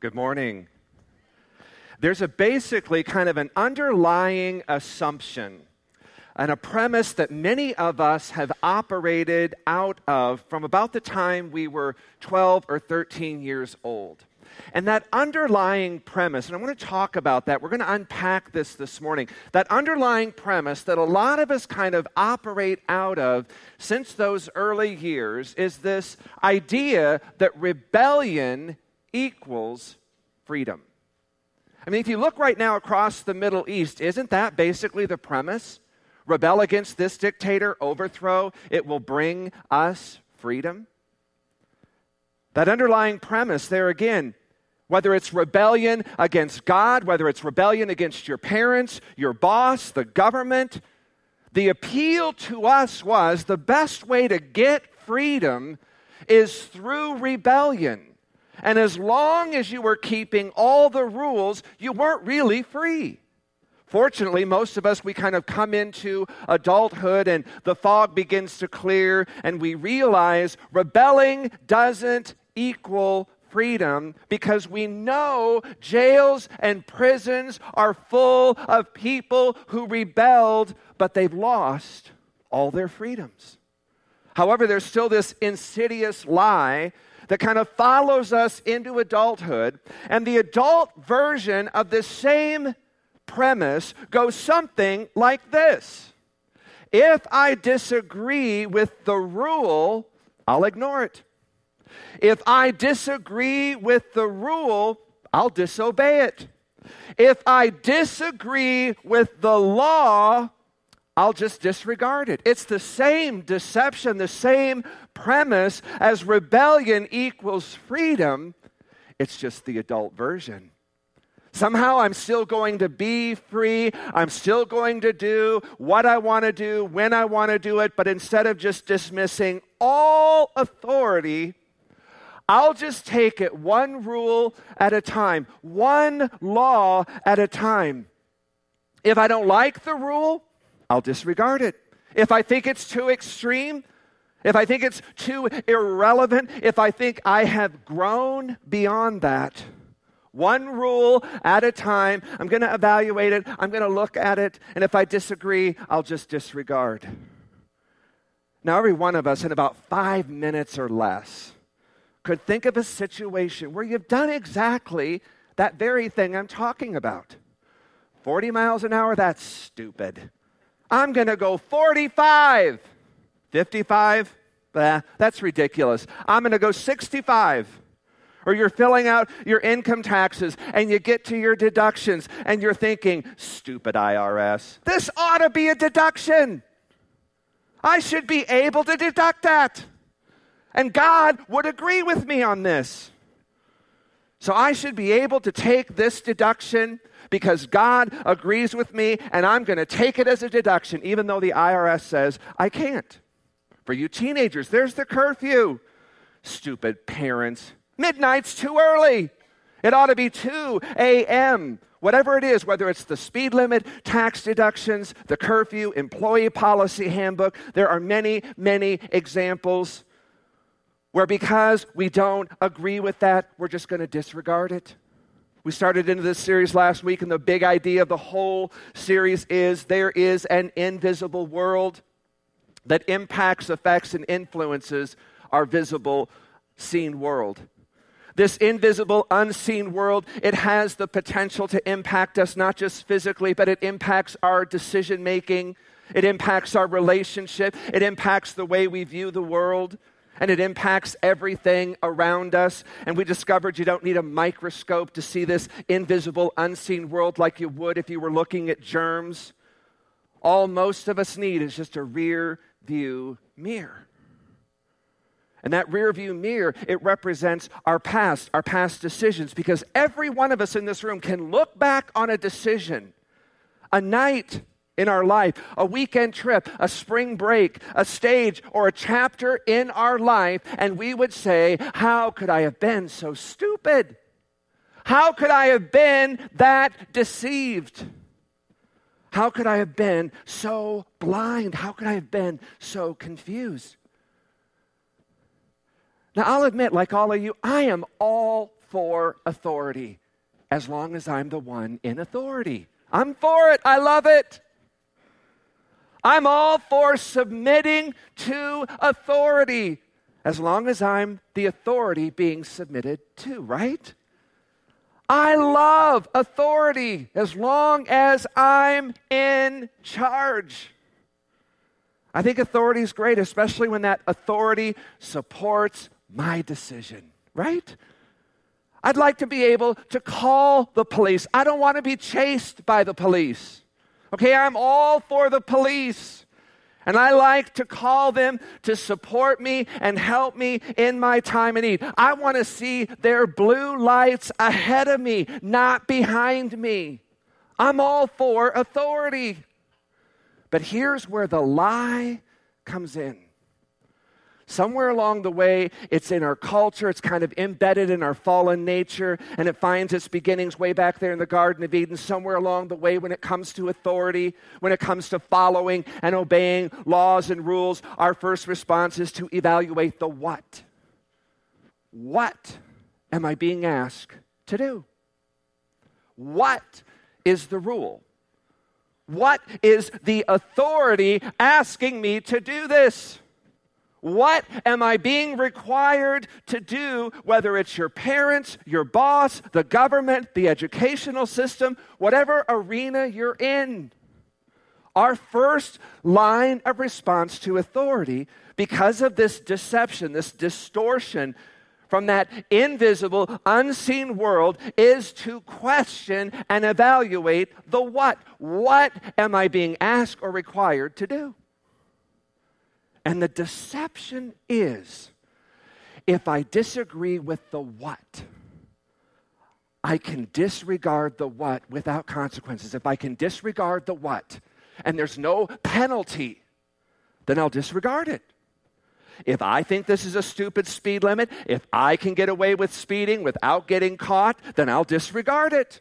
Good morning. There's a basically kind of an underlying assumption and a premise that many of us have operated out of from about the time we were 12 or 13 years old. And that underlying premise, and I want to talk about that, we're going to unpack this this morning. That underlying premise that a lot of us kind of operate out of since those early years is this idea that rebellion equals freedom. I mean, if you look right now across the Middle East, isn't that basically the premise? Rebel against this dictator, overthrow, it will bring us freedom. That underlying premise there again, whether it's rebellion against God, whether it's rebellion against your parents, your boss, the government, the appeal to us was the best way to get freedom is through rebellion. And as long as you were keeping all the rules, you weren't really free. Fortunately, most of us, we kind of come into adulthood and the fog begins to clear, and we realize rebelling doesn't equal freedom because we know jails and prisons are full of people who rebelled, but they've lost all their freedoms. However, there's still this insidious lie that kind of follows us into adulthood. And the adult version of the same premise goes something like this If I disagree with the rule, I'll ignore it. If I disagree with the rule, I'll disobey it. If I disagree with the law, I'll just disregard it. It's the same deception, the same premise as rebellion equals freedom. It's just the adult version. Somehow I'm still going to be free. I'm still going to do what I want to do when I want to do it. But instead of just dismissing all authority, I'll just take it one rule at a time, one law at a time. If I don't like the rule, I'll disregard it. If I think it's too extreme, if I think it's too irrelevant, if I think I have grown beyond that, one rule at a time, I'm going to evaluate it, I'm going to look at it, and if I disagree, I'll just disregard. Now, every one of us, in about five minutes or less, could think of a situation where you've done exactly that very thing I'm talking about. 40 miles an hour, that's stupid. I'm going to go 45. 55? Bah, that's ridiculous. I'm going to go 65. Or you're filling out your income taxes and you get to your deductions and you're thinking, stupid IRS, this ought to be a deduction. I should be able to deduct that. And God would agree with me on this. So I should be able to take this deduction because God agrees with me and I'm going to take it as a deduction, even though the IRS says I can't. For you teenagers, there's the curfew. Stupid parents. Midnight's too early. It ought to be 2 a.m. Whatever it is, whether it's the speed limit, tax deductions, the curfew, employee policy handbook, there are many, many examples where because we don't agree with that, we're just going to disregard it. We started into this series last week, and the big idea of the whole series is there is an invisible world that impacts, affects, and influences our visible, seen world. This invisible, unseen world, it has the potential to impact us not just physically, but it impacts our decision making. It impacts our relationship. It impacts the way we view the world and it impacts everything around us. And we discovered you don't need a microscope to see this invisible, unseen world like you would if you were looking at germs. All most of us need is just a rear view mirror. And that rear view mirror, it represents our past, our past decisions, because every one of us in this room can look back on a decision, a night in our life, a weekend trip, a spring break, a stage, or a chapter in our life, and we would say, How could I have been so stupid? How could I have been that deceived? How could I have been so blind? How could I have been so confused? Now, I'll admit, like all of you, I am all for authority as long as I'm the one in authority. I'm for it. I love it. I'm all for submitting to authority as long as I'm the authority being submitted to, right? I love authority as long as I'm in charge. I think authority is great, especially when that authority supports my decision, right? I'd like to be able to call the police. I don't want to be chased by the police. Okay, I'm all for the police. And I like to call them to support me and help me in my time of need. I want to see their blue lights ahead of me, not behind me. I'm all for authority. But here's where the lie comes in. Somewhere along the way, it's in our culture, it's kind of embedded in our fallen nature, and it finds its beginnings way back there in the Garden of Eden. Somewhere along the way, when it comes to authority, when it comes to following and obeying laws and rules, our first response is to evaluate the what. What am I being asked to do? What is the rule? What is the authority asking me to do this? What am I being required to do, whether it's your parents, your boss, the government, the educational system, whatever arena you're in? Our first line of response to authority, because of this deception, this distortion from that invisible, unseen world, is to question and evaluate the what. What am I being asked or required to do? And the deception is if I disagree with the what, I can disregard the what without consequences. If I can disregard the what and there's no penalty, then I'll disregard it. If I think this is a stupid speed limit, if I can get away with speeding without getting caught, then I'll disregard it.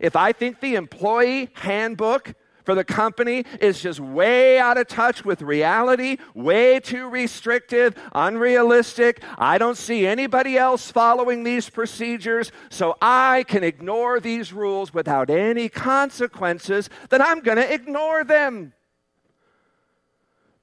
If I think the employee handbook for the company is just way out of touch with reality, way too restrictive, unrealistic. I don't see anybody else following these procedures, so I can ignore these rules without any consequences, then I'm going to ignore them.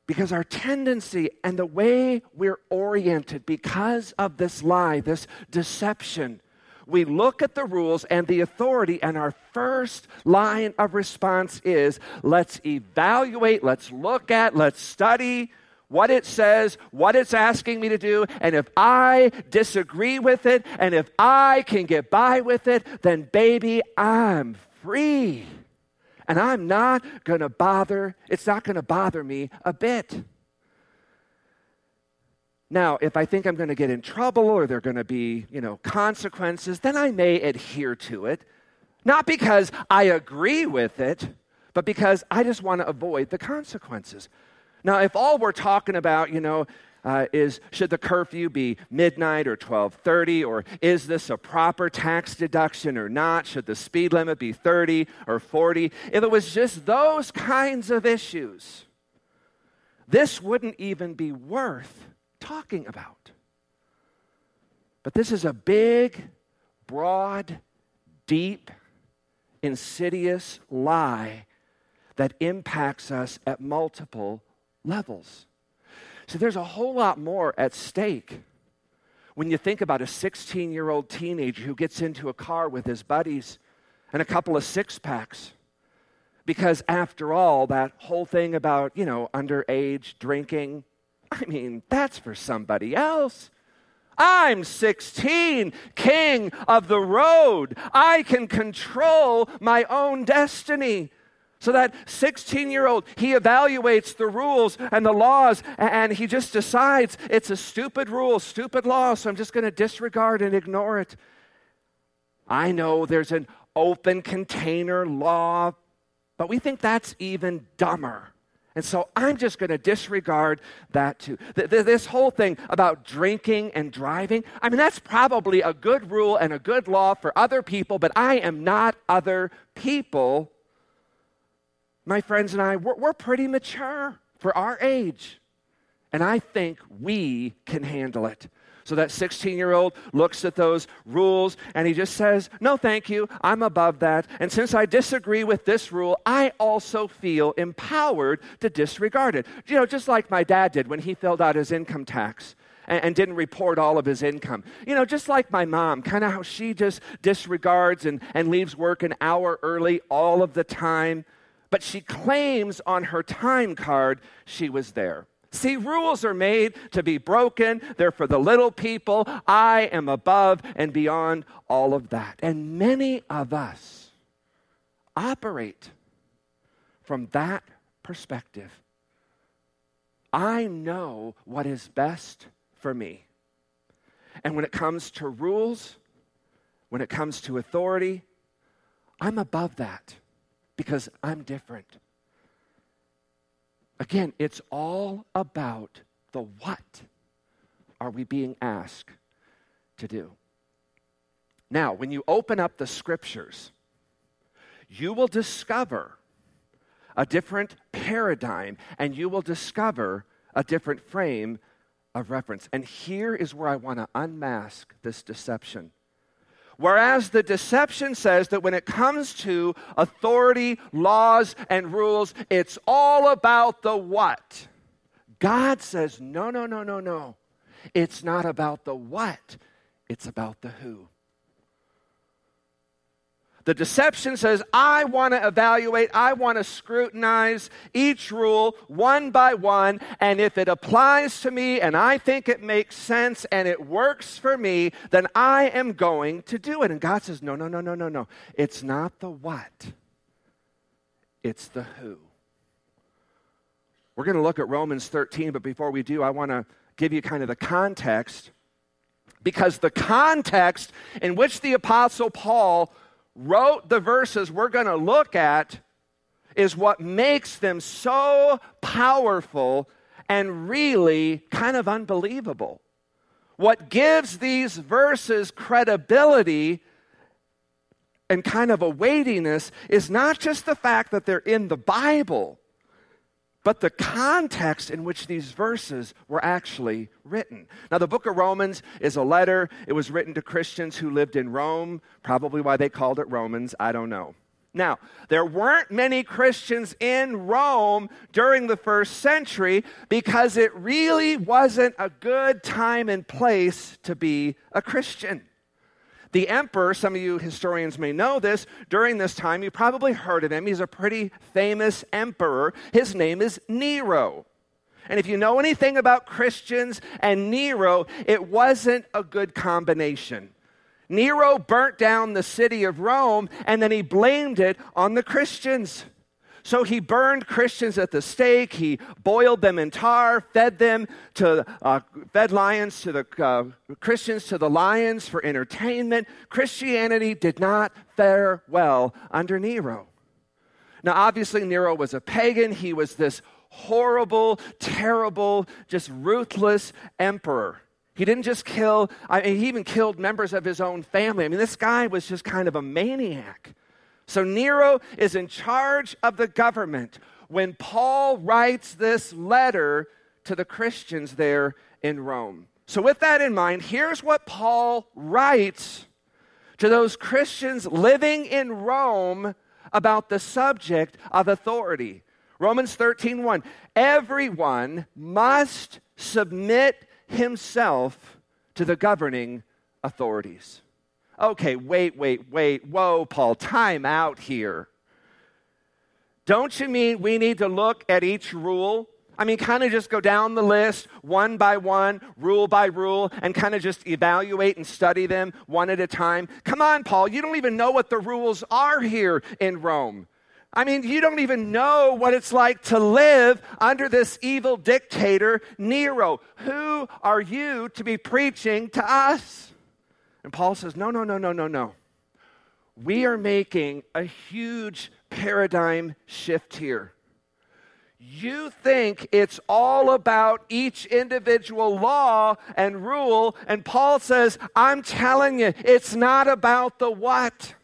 Because our tendency and the way we're oriented because of this lie, this deception, we look at the rules and the authority, and our first line of response is let's evaluate, let's look at, let's study what it says, what it's asking me to do, and if I disagree with it, and if I can get by with it, then baby, I'm free. And I'm not going to bother, it's not going to bother me a bit. Now, if I think I'm going to get in trouble or there are going to be, you know, consequences, then I may adhere to it. Not because I agree with it, but because I just want to avoid the consequences. Now, if all we're talking about, you know, uh, is should the curfew be midnight or 12:30 or is this a proper tax deduction or not should the speed limit be 30 or 40 if it was just those kinds of issues this wouldn't even be worth talking about. But this is a big, broad, deep, insidious lie that impacts us at multiple levels. So there's a whole lot more at stake when you think about a 16 year old teenager who gets into a car with his buddies and a couple of six packs. Because after all, that whole thing about, you know, underage drinking, I mean, that's for somebody else. I'm 16, king of the road. I can control my own destiny. So that 16 year old, he evaluates the rules and the laws, and he just decides it's a stupid rule, stupid law, so I'm just going to disregard and ignore it. I know there's an open container law, but we think that's even dumber. And so I'm just going to disregard that too. This whole thing about drinking and driving, I mean, that's probably a good rule and a good law for other people, but I am not other people. My friends and I, we're, we're pretty mature for our age. And I think we can handle it. So that 16 year old looks at those rules and he just says, No, thank you. I'm above that. And since I disagree with this rule, I also feel empowered to disregard it. You know, just like my dad did when he filled out his income tax and, didn't report all of his income. You know, just like my mom, kind of how she just disregards and, and leaves work an hour early all of the time. But she claims on her time card she was there. See, rules are made to be broken. They're for the little people. I am above and beyond all of that. And many of us operate from that perspective. I know what is best for me. And when it comes to rules, when it comes to authority, I'm above that because I'm different. Again, it's all about the what are we being asked to do. Now, when you open up the scriptures, you will discover a different paradigm and you will discover a different frame of reference. And here is where I want to unmask this deception. Whereas the deception says that when it comes to authority, laws, and rules, it's all about the what. God says, no, no, no, no, no. It's not about the what, it's about the who. The deception says, I want to evaluate, I want to scrutinize each rule one by one, and if it applies to me and I think it makes sense and it works for me, then I am going to do it. And God says, No, no, no, no, no, no. It's not the what, it's the who. We're going to look at Romans 13, but before we do, I want to give you kind of the context because the context in which the Apostle Paul wrote the verses we're going to look at is what makes them so powerful and really kind of unbelievable. What gives these verses credibility and kind of a weightiness is not just the fact that they're in the Bible, but the context in which these verses were actually written. Now, the book of Romans is a letter. It was written to Christians who lived in Rome, probably why they called it Romans, I don't know. Now, there weren't many Christians in Rome during the first century because it really wasn't a good time and place to be a Christian. The emperor, some of you historians may know this, during this time, you probably heard of him. He's a pretty famous emperor. His name is Nero. And if you know anything about Christians and Nero, it wasn't a good combination. Nero burnt down the city of Rome and then he blamed it on the Christians. So he burned Christians at the stake. He boiled them in tar, fed them to uh, fed lions to the uh, Christians to the lions for entertainment. Christianity did not fare well under Nero. Now, obviously, Nero was a pagan. He was this horrible, terrible, just ruthless emperor. He didn't just kill, I mean, he even killed members of his own family. I mean, this guy was just kind of a maniac. So Nero is in charge of the government when Paul writes this letter to the Christians there in Rome. So, with that in mind, here's what Paul writes to those Christians living in Rome about the subject of authority. Romans 13 1. Everyone must submit himself to the governing authorities. Okay, wait, wait, wait. Whoa, Paul, time out here. Don't you mean we need to look at each rule? I mean, kind of just go down the list one by one, rule by rule, and kind of just evaluate and study them one at a time. Come on, Paul, you don't even know what the rules are here in Rome. I mean, you don't even know what it's like to live under this evil dictator, Nero. Who are you to be preaching to us? And Paul says, no, no, no, no, no, no. We are making a huge paradigm shift here. You think it's all about each individual law and rule, and Paul says, I'm telling you, it's not about the what.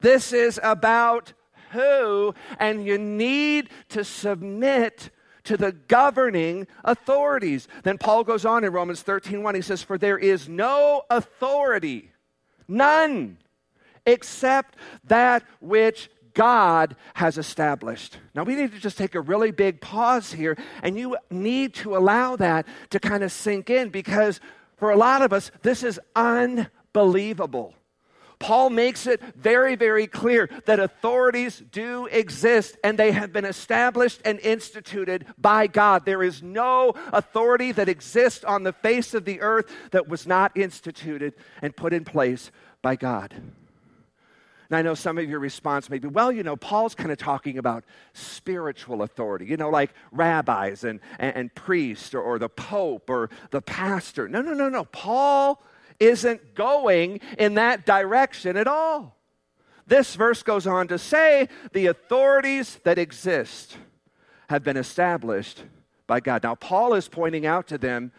This is about who, and you need to submit to the governing authorities. Then Paul goes on in Romans 13 1. He says, For there is no authority, none, except that which God has established. Now, we need to just take a really big pause here, and you need to allow that to kind of sink in because for a lot of us, this is unbelievable. Paul makes it very, very clear that authorities do exist and they have been established and instituted by God. There is no authority that exists on the face of the earth that was not instituted and put in place by God. And I know some of your response may be, well, you know, Paul's kind of talking about spiritual authority, you know, like rabbis and, and, and priests or, or the pope or the pastor. No, no, no, no. Paul isn't going in that direction at all. This verse goes on to say the authorities that exist have been established by God. Now, Paul is pointing out to them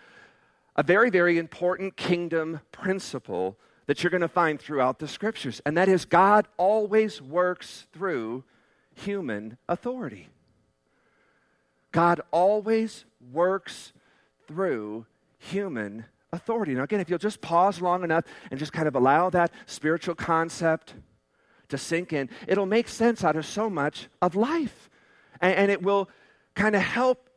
a very, very important kingdom principle that you're going to find throughout the scriptures, and that is God always works through human authority. God always works through human authority. Now, again, if you'll just pause long enough and just kind of allow that spiritual concept to sink in, it'll make sense out of so much of life. And, and it will kind of help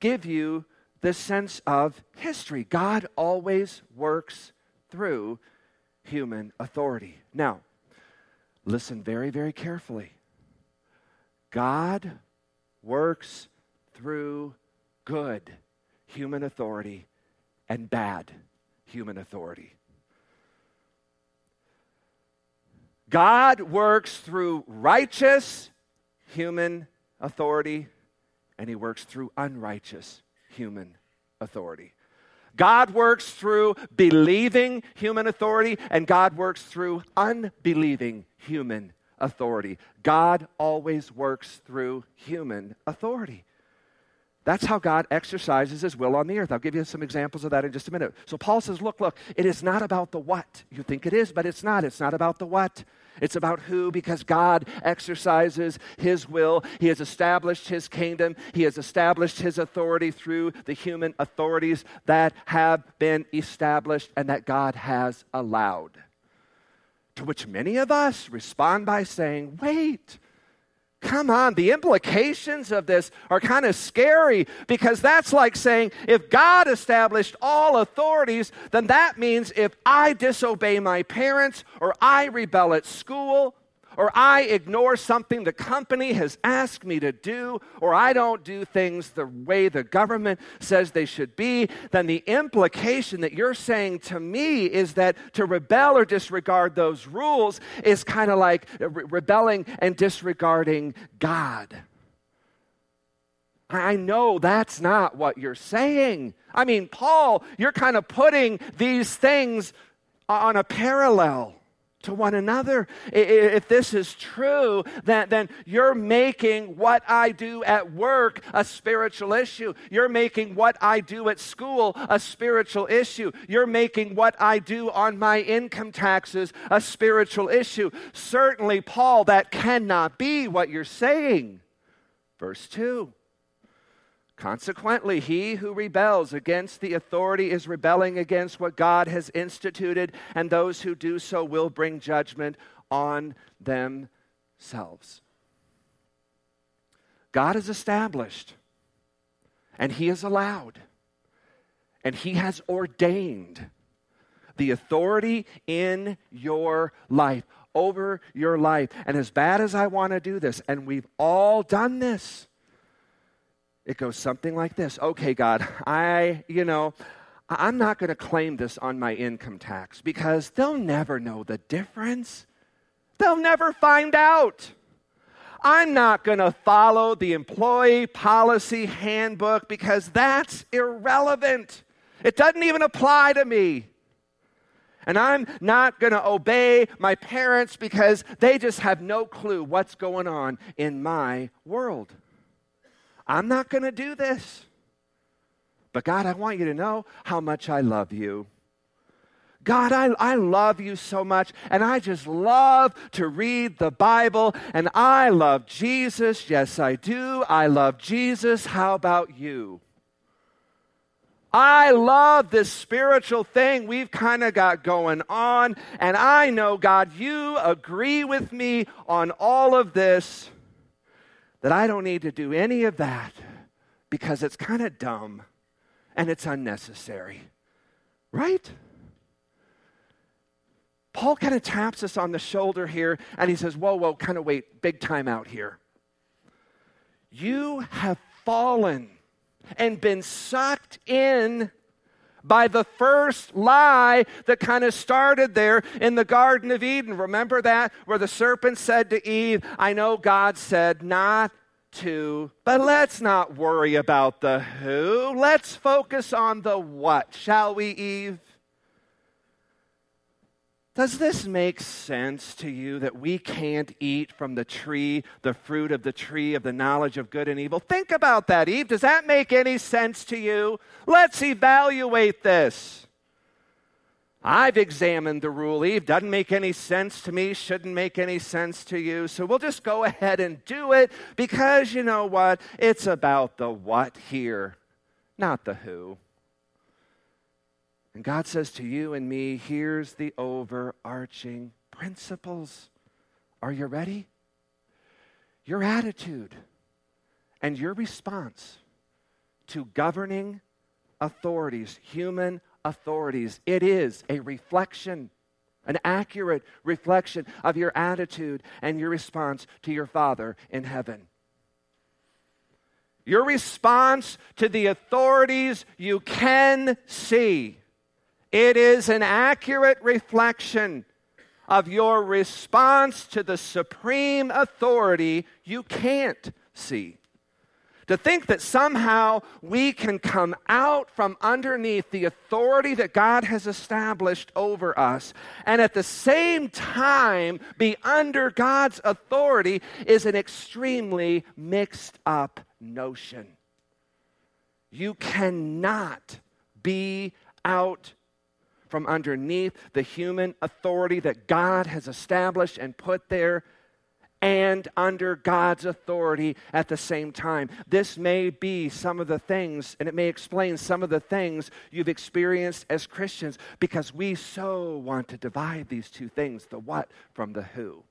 give you this sense of history. God always works through human authority. Now, listen very, very carefully. God works through good human authority and bad human authority. God works through righteous human authority, and he works through unrighteous human authority. God works through believing human authority, and God works through unbelieving human authority. God always works through human authority. That's how God exercises his will on the earth. I'll give you some examples of that in just a minute. So Paul says, look, look, it is not about the what. You think it is, but it's not. It's not about the what. It's about who, because God exercises His will. He has established His kingdom. He has established His authority through the human authorities that have been established and that God has allowed. To which many of us respond by saying, wait, Come on, the implications of this are kind of scary because that's like saying if God established all authorities, then that means if I disobey my parents or I rebel at school or I ignore something the company has asked me to do, or I don't do things the way the government says they should be, then the implication that you're saying to me is that to rebel or disregard those rules is kind of like re- rebelling and disregarding God. I know that's not what you're saying. I mean, Paul, you're kind of putting these things on a parallel to one another. If this is true, then, then you're making what I do at work a spiritual issue. You're making what I do at school a spiritual issue. You're making what I do on my income taxes a spiritual issue. Certainly, Paul, that cannot be what you're saying. Verse 2. Consequently, he who rebels against the authority is rebelling against what God has instituted, and those who do so will bring judgment on themselves. God is established, and he is allowed, and he has ordained the authority in your life, over your life. And as bad as I want to do this, and we've all done this it goes something like this Okay, God, I, you know, I'm not going to claim this on my income tax because they'll never know the difference. They'll never find out. I'm not going to follow the employee policy handbook because that's irrelevant. It doesn't even apply to me. And I'm not going to obey my parents because they just have no clue what's going on in my world. I'm not going to do this. But God, I want you to know how much I love you. God, I, I love you so much, and I just love to read the Bible, and I love Jesus. Yes, I do. I love Jesus. How about you? I love this spiritual thing we've kind of got going on, and I know, God, you agree with me on all of this, that I don't need to do any of that because it's kind of dumb and it's unnecessary. Right? Paul kind of taps us on the shoulder here and he says, Whoa, whoa, kind of wait, big time out here. You have fallen and been sucked in by the first lie that kind of started there in the Garden of Eden. Remember that? Where the serpent said to Eve, I know God said not to, but let's not worry about the who. Let's focus on the what, shall we, Eve? Does this make sense to you that we can't eat from the tree, the fruit of the tree of the knowledge of good and evil? Think about that, Eve. Does that make any sense to you? Let's evaluate this. I've examined the rule, Eve. Doesn't make any sense to me, shouldn't make any sense to you. So we'll just go ahead and do it because you know what? It's about the what here, not the who. And God says to you and me, here's the overarching principles. Are you ready? Your attitude and your response to governing authorities, human authorities, it is a reflection, an accurate reflection of your attitude and your response to your Father in heaven. Your response to the authorities you can see it is an accurate reflection of your response to the supreme authority you can't see. To think that somehow we can come out from underneath the authority that God has established over us and at the same time be under God's authority is an extremely mixed up notion. You cannot be out from underneath the human authority that God has established and put there and under God's authority at the same time. This may be some of the things, and it may explain some of the things you've experienced as Christians because we so want to divide these two things the what from the who.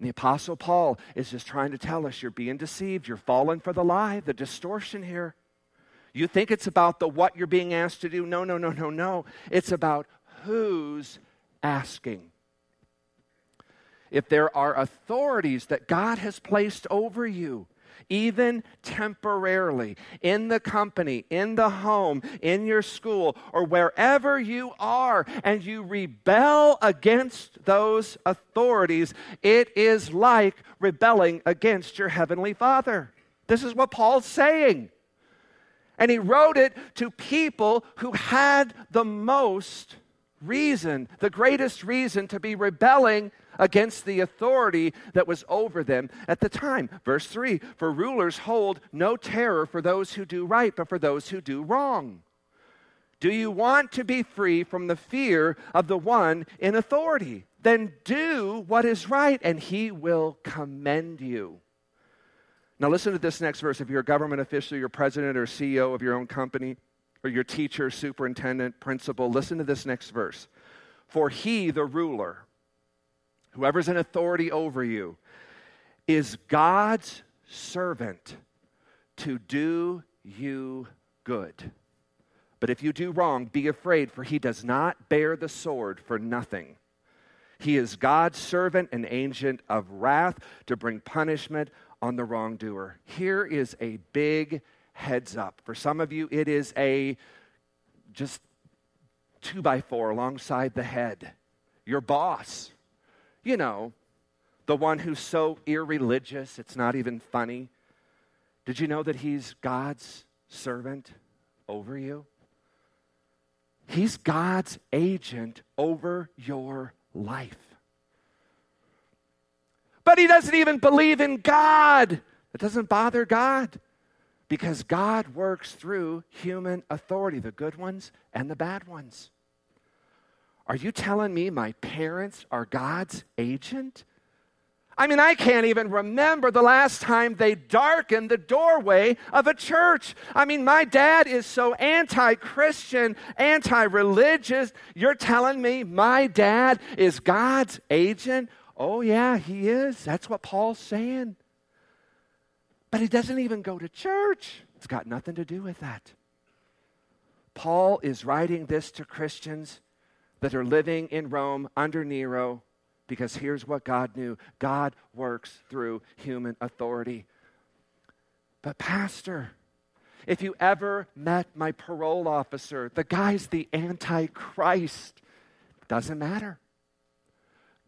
The Apostle Paul is just trying to tell us you're being deceived, you're falling for the lie, the distortion here. You think it's about the what you're being asked to do? No, no, no, no, no. It's about who's asking. If there are authorities that God has placed over you, even temporarily, in the company, in the home, in your school, or wherever you are, and you rebel against those authorities, it is like rebelling against your heavenly Father. This is what Paul's saying. And he wrote it to people who had the most reason, the greatest reason to be rebelling against the authority that was over them at the time. Verse 3 For rulers hold no terror for those who do right, but for those who do wrong. Do you want to be free from the fear of the one in authority? Then do what is right, and he will commend you. Now, listen to this next verse. If you're a government official, you're president or CEO of your own company, or your teacher, superintendent, principal, listen to this next verse. For he, the ruler, whoever's in authority over you, is God's servant to do you good. But if you do wrong, be afraid, for he does not bear the sword for nothing. He is God's servant, an agent of wrath to bring punishment on the wrongdoer. Here is a big heads up. For some of you, it is a just two by four alongside the head. Your boss, you know, the one who's so irreligious, it's not even funny. Did you know that he's God's servant over you? He's God's agent over your life but he doesn't even believe in God. It doesn't bother God because God works through human authority, the good ones and the bad ones. Are you telling me my parents are God's agent? I mean, I can't even remember the last time they darkened the doorway of a church. I mean, my dad is so anti Christian, anti religious. You're telling me my dad is God's agent? Oh, yeah, he is. That's what Paul's saying. But he doesn't even go to church, it's got nothing to do with that. Paul is writing this to Christians that are living in Rome under Nero because here's what God knew God works through human authority. But, Pastor, if you ever met my parole officer, the guy's the Antichrist. Doesn't matter.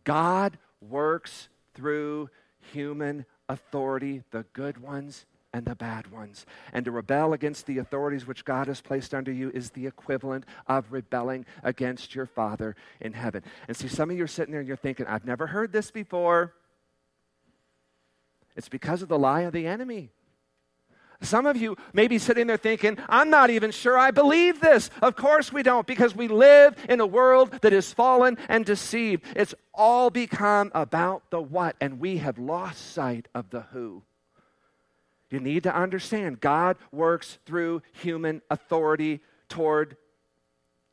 God works through human authority, the good ones and the bad ones. And to rebel against the authorities which God has placed under you is the equivalent of rebelling against your Father in heaven. And see, some of you are sitting there and you're thinking, I've never heard this before. It's because of the lie of the enemy. Some of you may be sitting there thinking, I'm not even sure I believe this. Of course we don't, because we live in a world that is fallen and deceived. It's all become about the what, and we have lost sight of the who. You need to understand God works through human authority toward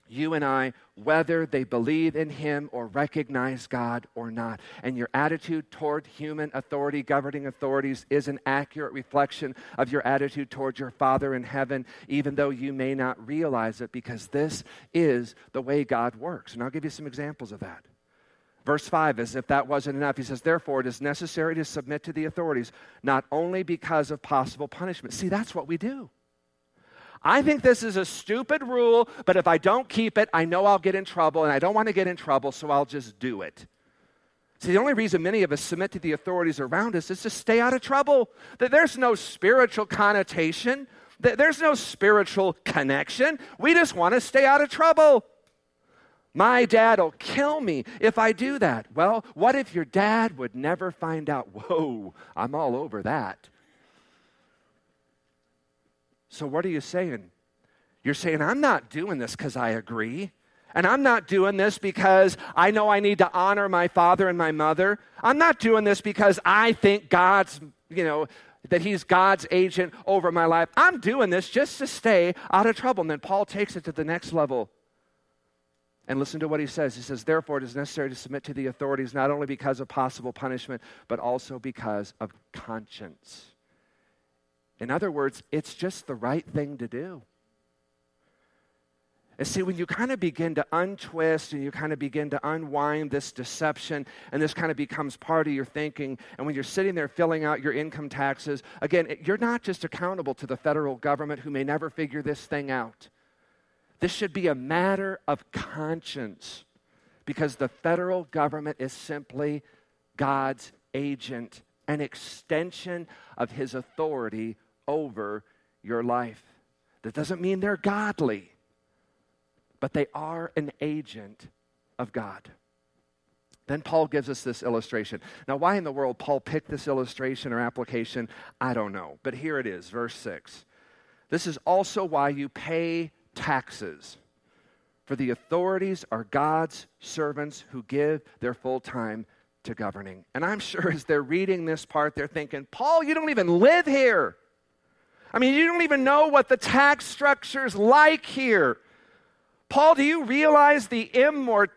you and I, whether they believe in Him or recognize God or not. And your attitude toward human authority, governing authorities, is an accurate reflection of your attitude toward your Father in heaven, even though you may not realize it, because this is the way God works. And I'll give you some examples of that. Verse 5, as if that wasn't enough, he says, Therefore, it is necessary to submit to the authorities, not only because of possible punishment. See, that's what we do. I think this is a stupid rule, but if I don't keep it, I know I'll get in trouble, and I don't want to get in trouble, so I'll just do it. See, the only reason many of us submit to the authorities around us is to stay out of trouble. That there's no spiritual connotation, there's no spiritual connection. We just want to stay out of trouble. My dad will kill me if I do that. Well, what if your dad would never find out? Whoa, I'm all over that. So, what are you saying? You're saying, I'm not doing this because I agree. And I'm not doing this because I know I need to honor my father and my mother. I'm not doing this because I think God's, you know, that he's God's agent over my life. I'm doing this just to stay out of trouble. And then Paul takes it to the next level. And listen to what he says. He says, Therefore, it is necessary to submit to the authorities not only because of possible punishment, but also because of conscience. In other words, it's just the right thing to do. And see, when you kind of begin to untwist and you kind of begin to unwind this deception, and this kind of becomes part of your thinking, and when you're sitting there filling out your income taxes, again, you're not just accountable to the federal government who may never figure this thing out. This should be a matter of conscience because the federal government is simply God's agent, an extension of his authority over your life. That doesn't mean they're godly, but they are an agent of God. Then Paul gives us this illustration. Now, why in the world Paul picked this illustration or application, I don't know. But here it is, verse 6. This is also why you pay taxes. For the authorities are God's servants who give their full time to governing. And I'm sure as they're reading this part, they're thinking, Paul, you don't even live here. I mean, you don't even know what the tax structure's like here. Paul, do you realize the immor-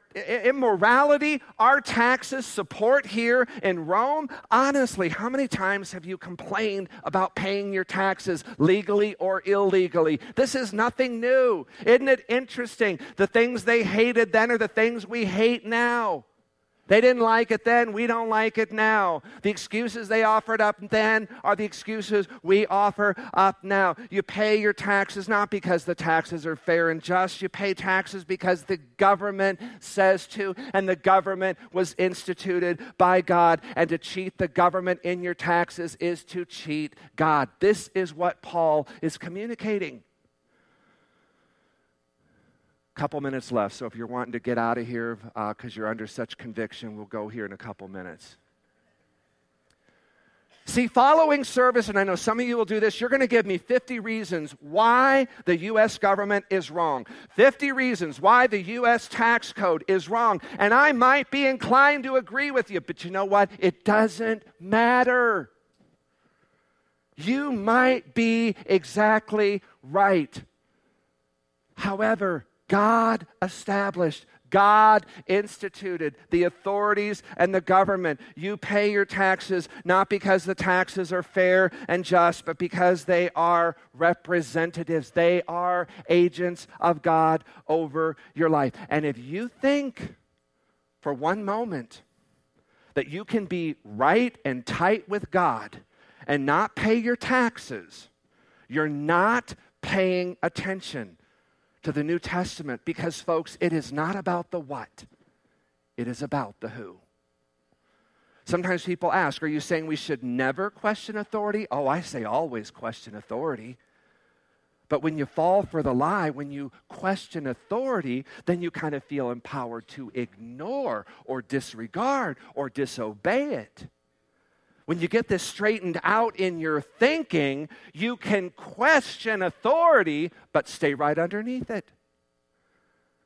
immorality our taxes support here in Rome? Honestly, how many times have you complained about paying your taxes legally or illegally? This is nothing new. Isn't it interesting? The things they hated then are the things we hate now. They didn't like it then, we don't like it now. The excuses they offered up then are the excuses we offer up now. You pay your taxes not because the taxes are fair and just, you pay taxes because the government says to, and the government was instituted by God. And to cheat the government in your taxes is to cheat God. This is what Paul is communicating couple minutes left, so if you're wanting to get out of here because uh, you're under such conviction, we'll go here in a couple minutes. See, following service, and I know some of you will do this, you're going to give me 50 reasons why the U.S. government is wrong. 50 reasons why the U.S. tax code is wrong. And I might be inclined to agree with you, but you know what? It doesn't matter. You might be exactly right. However, God established God instituted the authorities and the government. You pay your taxes not because the taxes are fair and just, but because they are representatives. They are agents of God over your life. And if you think for one moment that you can be right and tight with God and not pay your taxes, you're not paying attention to the New Testament because, folks, it is not about the what, it is about the who. Sometimes people ask, Are you saying we should never question authority? Oh, I say always question authority. But when you fall for the lie, when you question authority, then you kind of feel empowered to ignore or disregard or disobey it when you get this straightened out in your thinking, you can question authority, but stay right underneath it.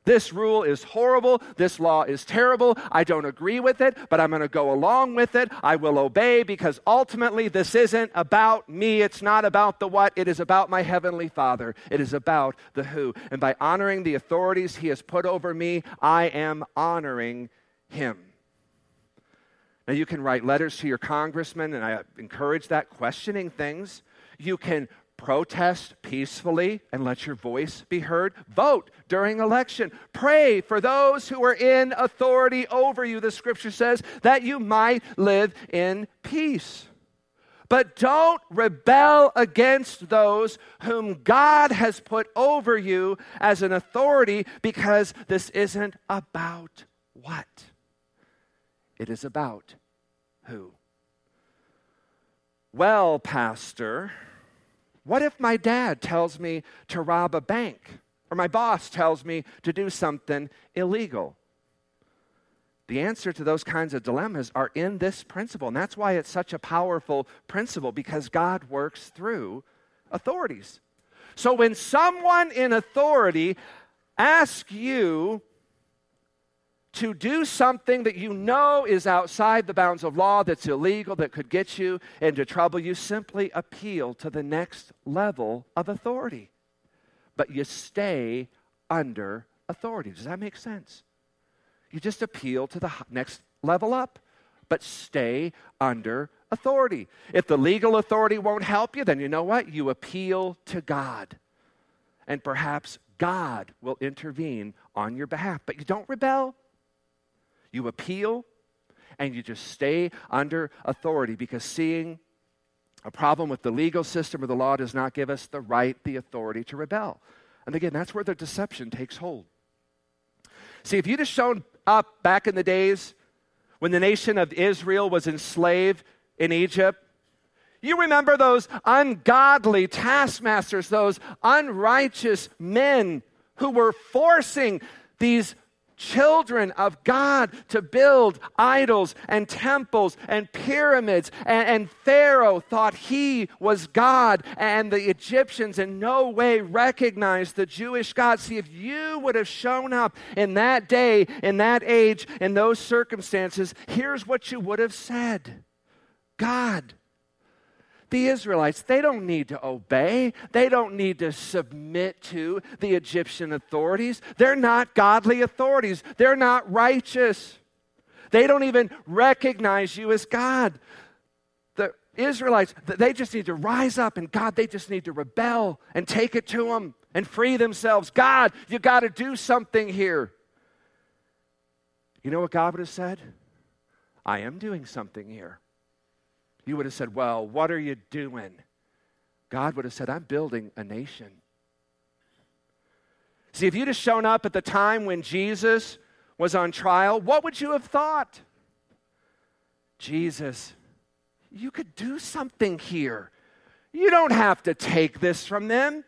This rule is horrible. This law is terrible. I don't agree with it, but I'm going to go along with it. I will obey because ultimately this isn't about me. It's not about the what. It is about my Heavenly Father. It is about the who. And by honoring the authorities He has put over me, I am honoring Him. Now, you can write letters to your congressman, and I encourage that, questioning things. You can protest peacefully and let your voice be heard. Vote during election. Pray for those who are in authority over you, the scripture says, that you might live in peace. But don't rebel against those whom God has put over you as an authority because this isn't about what? It is about who? Well, Pastor, what if my dad tells me to rob a bank or my boss tells me to do something illegal? The answer to those kinds of dilemmas are in this principle. And that's why it's such a powerful principle because God works through authorities. So when someone in authority asks you to do something that you know is outside the bounds of law, that's illegal, that could get you into trouble, you simply appeal to the next level of authority. But you stay under authority. Does that make sense? You just appeal to the next level up, but stay under authority. If the legal authority won't help you, then you know what? You appeal to God. And perhaps God will intervene on your behalf. But you don't rebel. You appeal and you just stay under authority because seeing a problem with the legal system or the law does not give us the right, the authority to rebel. And again, that's where the deception takes hold. See, if you'd have shown up back in the days when the nation of Israel was enslaved in Egypt, you remember those ungodly taskmasters, those unrighteous men who were forcing these children of God to build idols and temples and pyramids. And, and, Pharaoh thought he was God, and the Egyptians in no way recognized the Jewish God. See, if you would have shown up in that day, in that age, in those circumstances, here's what you would have said God the Israelites, they don't need to obey. They don't need to submit to the Egyptian authorities. They're not godly authorities. They're not righteous. They don't even recognize you as God. The Israelites, they just need to rise up, and God, they just need to rebel and take it to them and free themselves. God, you got to do something here. You know what God would have said? I am doing something here. You would have said, Well, what are you doing? God would have said, I'm building a nation. See, if you'd have shown up at the time when Jesus was on trial, what would you have thought? Jesus, you could do something here. You don't have to take this from them.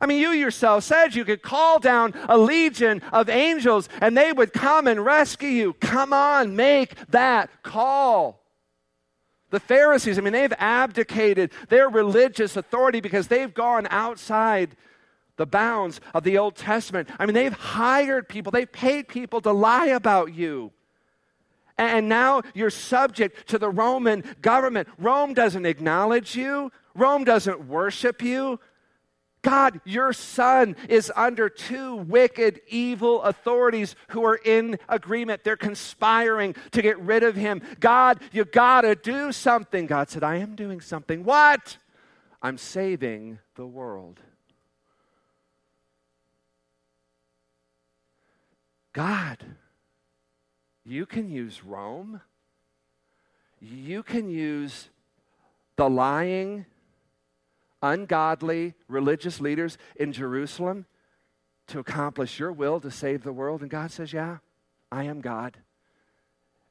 I mean, you yourself said you could call down a legion of angels and they would come and rescue you. Come on, make that call. The Pharisees, I mean, they've abdicated their religious authority because they've gone outside the bounds of the Old Testament. I mean, they've hired people, they've paid people to lie about you. And now you're subject to the Roman government. Rome doesn't acknowledge you, Rome doesn't worship you. God, your son is under two wicked, evil authorities who are in agreement. They're conspiring to get rid of him. God, you gotta do something. God said, I am doing something. What? I'm saving the world. God, you can use Rome. You can use the lying, ungodly religious leaders in Jerusalem to accomplish your will to save the world? And God says, Yeah, I am God.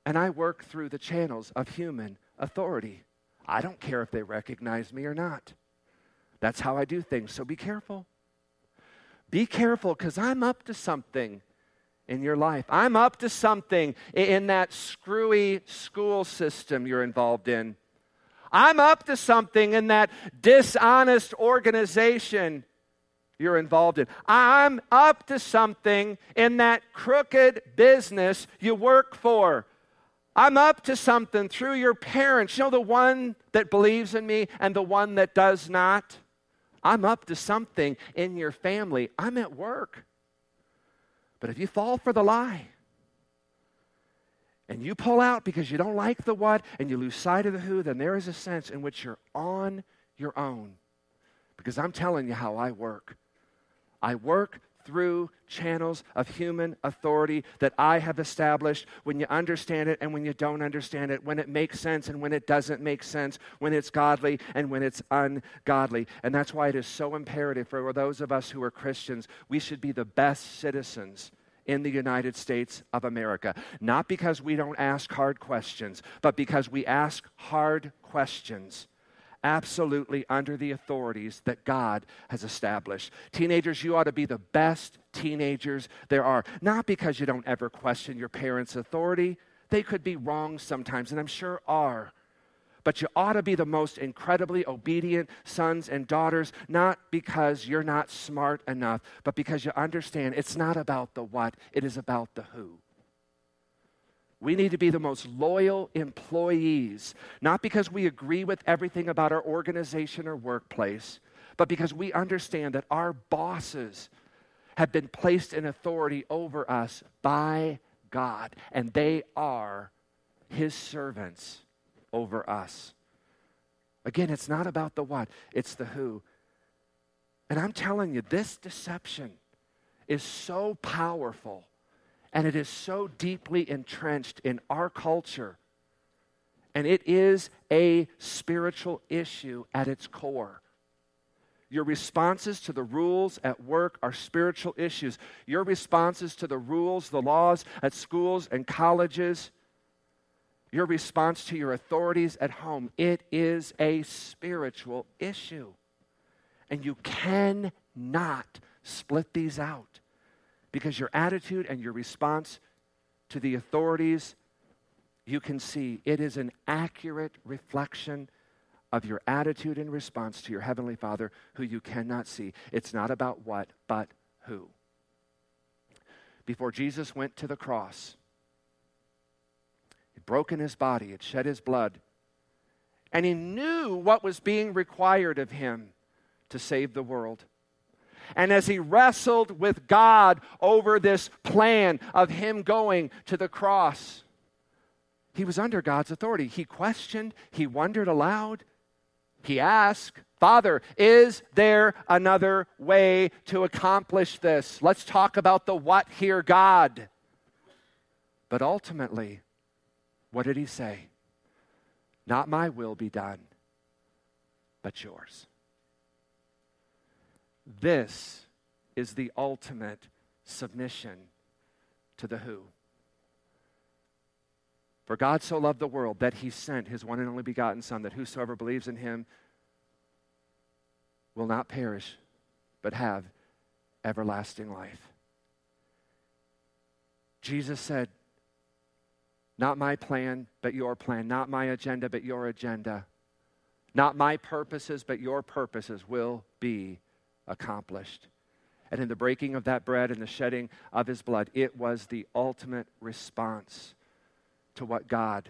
And I work through the channels of human authority. I don't care if they recognize me or not. That's how I do things. So be careful. Be careful because I'm up to something in your life. I'm up to something in that screwy school system you're involved in. I'm up to something in that dishonest organization you're involved in. I'm up to something in that crooked business you work for. I'm up to something through your parents. You know, the one that believes in me and the one that does not. I'm up to something in your family. I'm at work. But if you fall for the lie, and you pull out because you don't like the what and you lose sight of the who, then there is a sense in which you're on your own. Because I'm telling you how I work. I work through channels of human authority that I have established when you understand it and when you don't understand it, when it makes sense and when it doesn't make sense, when it's godly and when it's ungodly. And that's why it is so imperative for those of us who are Christians, we should be the best citizens in the United States of America. Not because we don't ask hard questions, but because we ask hard questions absolutely under the authorities that God has established. Teenagers, you ought to be the best teenagers there are. Not because you don't ever question your parents' authority, they could be wrong sometimes, and I'm sure are but you ought to be the most incredibly obedient sons and daughters, not because you're not smart enough, but because you understand it's not about the what, it is about the who. We need to be the most loyal employees, not because we agree with everything about our organization or workplace, but because we understand that our bosses have been placed in authority over us by God, and they are His servants over us. Again, it's not about the what, it's the who. And I'm telling you, this deception is so powerful and it is so deeply entrenched in our culture. And it is a spiritual issue at its core. Your responses to the rules at work are spiritual issues. Your responses to the rules, the laws at schools and colleges your response to your authorities at home. It is a spiritual issue. And you cannot split these out because your attitude and your response to the authorities, you can see it is an accurate reflection of your attitude and response to your Heavenly Father who you cannot see. It's not about what, but who. Before Jesus went to the cross, broken his body, had shed his blood. And he knew what was being required of him to save the world. And as he wrestled with God over this plan of him going to the cross, he was under God's authority. He questioned, he wondered aloud, he asked, Father, is there another way to accomplish this? Let's talk about the what here, God. But ultimately, what did he say? Not my will be done, but yours. This is the ultimate submission to the who. For God so loved the world that he sent his one and only begotten Son, that whosoever believes in him will not perish, but have everlasting life. Jesus said, Not my plan, but your plan. Not my agenda, but your agenda. Not my purposes, but your purposes will be accomplished. And in the breaking of that bread and the shedding of his blood, it was the ultimate response to what God,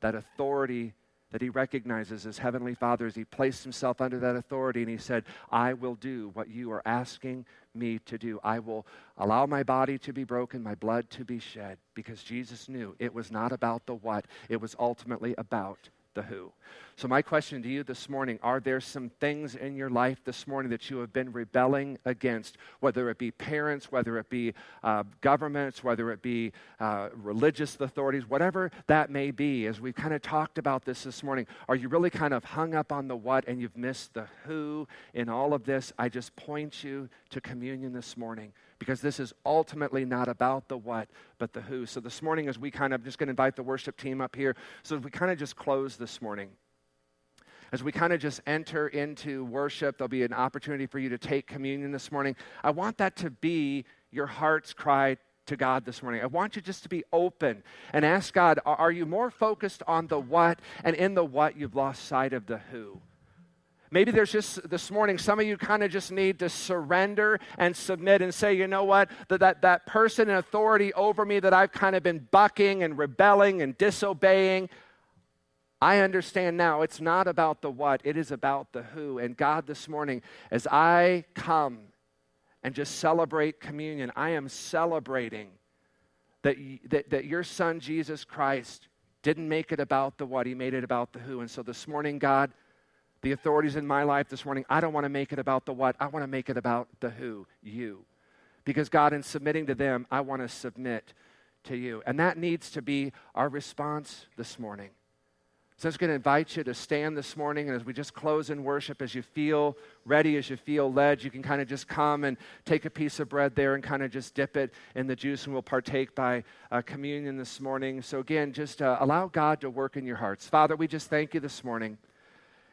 that authority that he recognizes as Heavenly Father, as he placed himself under that authority and he said, I will do what you are asking me to do. I will allow my body to be broken, my blood to be shed, because Jesus knew it was not about the what, it was ultimately about the who. So, my question to you this morning are there some things in your life this morning that you have been rebelling against, whether it be parents, whether it be uh, governments, whether it be uh, religious authorities, whatever that may be? As we've kind of talked about this this morning, are you really kind of hung up on the what and you've missed the who in all of this? I just point you to communion this morning because this is ultimately not about the what, but the who. So this morning, as we kind of just going to invite the worship team up here, so we kind of just close this morning, as we kind of just enter into worship, there'll be an opportunity for you to take communion this morning. I want that to be your heart's cry to God this morning. I want you just to be open and ask God, are you more focused on the what? And in the what, you've lost sight of the who. Maybe there's just this morning, some of you kind of just need to surrender and submit and say, you know what, that, that, that person in authority over me that I've kind of been bucking and rebelling and disobeying, I understand now it's not about the what, it is about the who. And God, this morning, as I come and just celebrate communion, I am celebrating that, that, that your son, Jesus Christ, didn't make it about the what, he made it about the who. And so this morning, God, the authorities in my life this morning, I don't want to make it about the what, I want to make it about the who, you. Because, God, in submitting to them, I want to submit to you. And that needs to be our response this morning. So I'm just going to invite you to stand this morning, and as we just close in worship, as you feel ready, as you feel led, you can kind of just come and take a piece of bread there and kind of just dip it in the juice, and we'll partake by uh, communion this morning. So again, just uh, allow God to work in your hearts. Father, we just thank you this morning.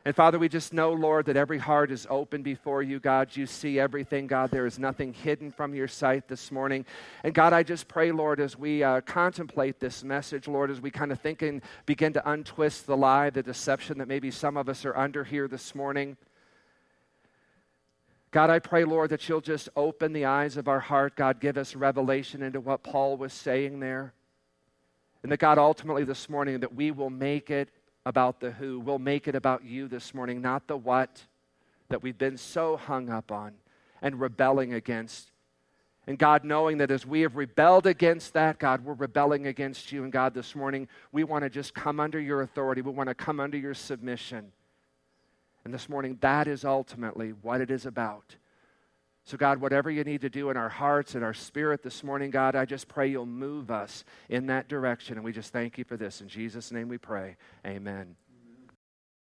And Father, we just know, Lord, that every heart is open before you, God. You see everything, God. There is nothing hidden from your sight this morning. And God, I just pray, Lord, as we uh, contemplate this message, Lord, as we kind of think and begin to untwist the lie, the deception that maybe some of us are under here this morning. God, I pray, Lord, that you'll just open the eyes of our heart. God, give us revelation into what Paul was saying there. And that, God, ultimately this morning, that we will make it about the who. We'll make it about you this morning, not the what that we've been so hung up on and rebelling against. And God, knowing that as we have rebelled against that, God, we're rebelling against you. And God, this morning, we want to just come under your authority. We want to come under your submission. And this morning, that is ultimately what it is about. So, God, whatever you need to do in our hearts and our spirit this morning, God, I just pray you'll move us in that direction. And we just thank you for this. In Jesus' name we pray. Amen.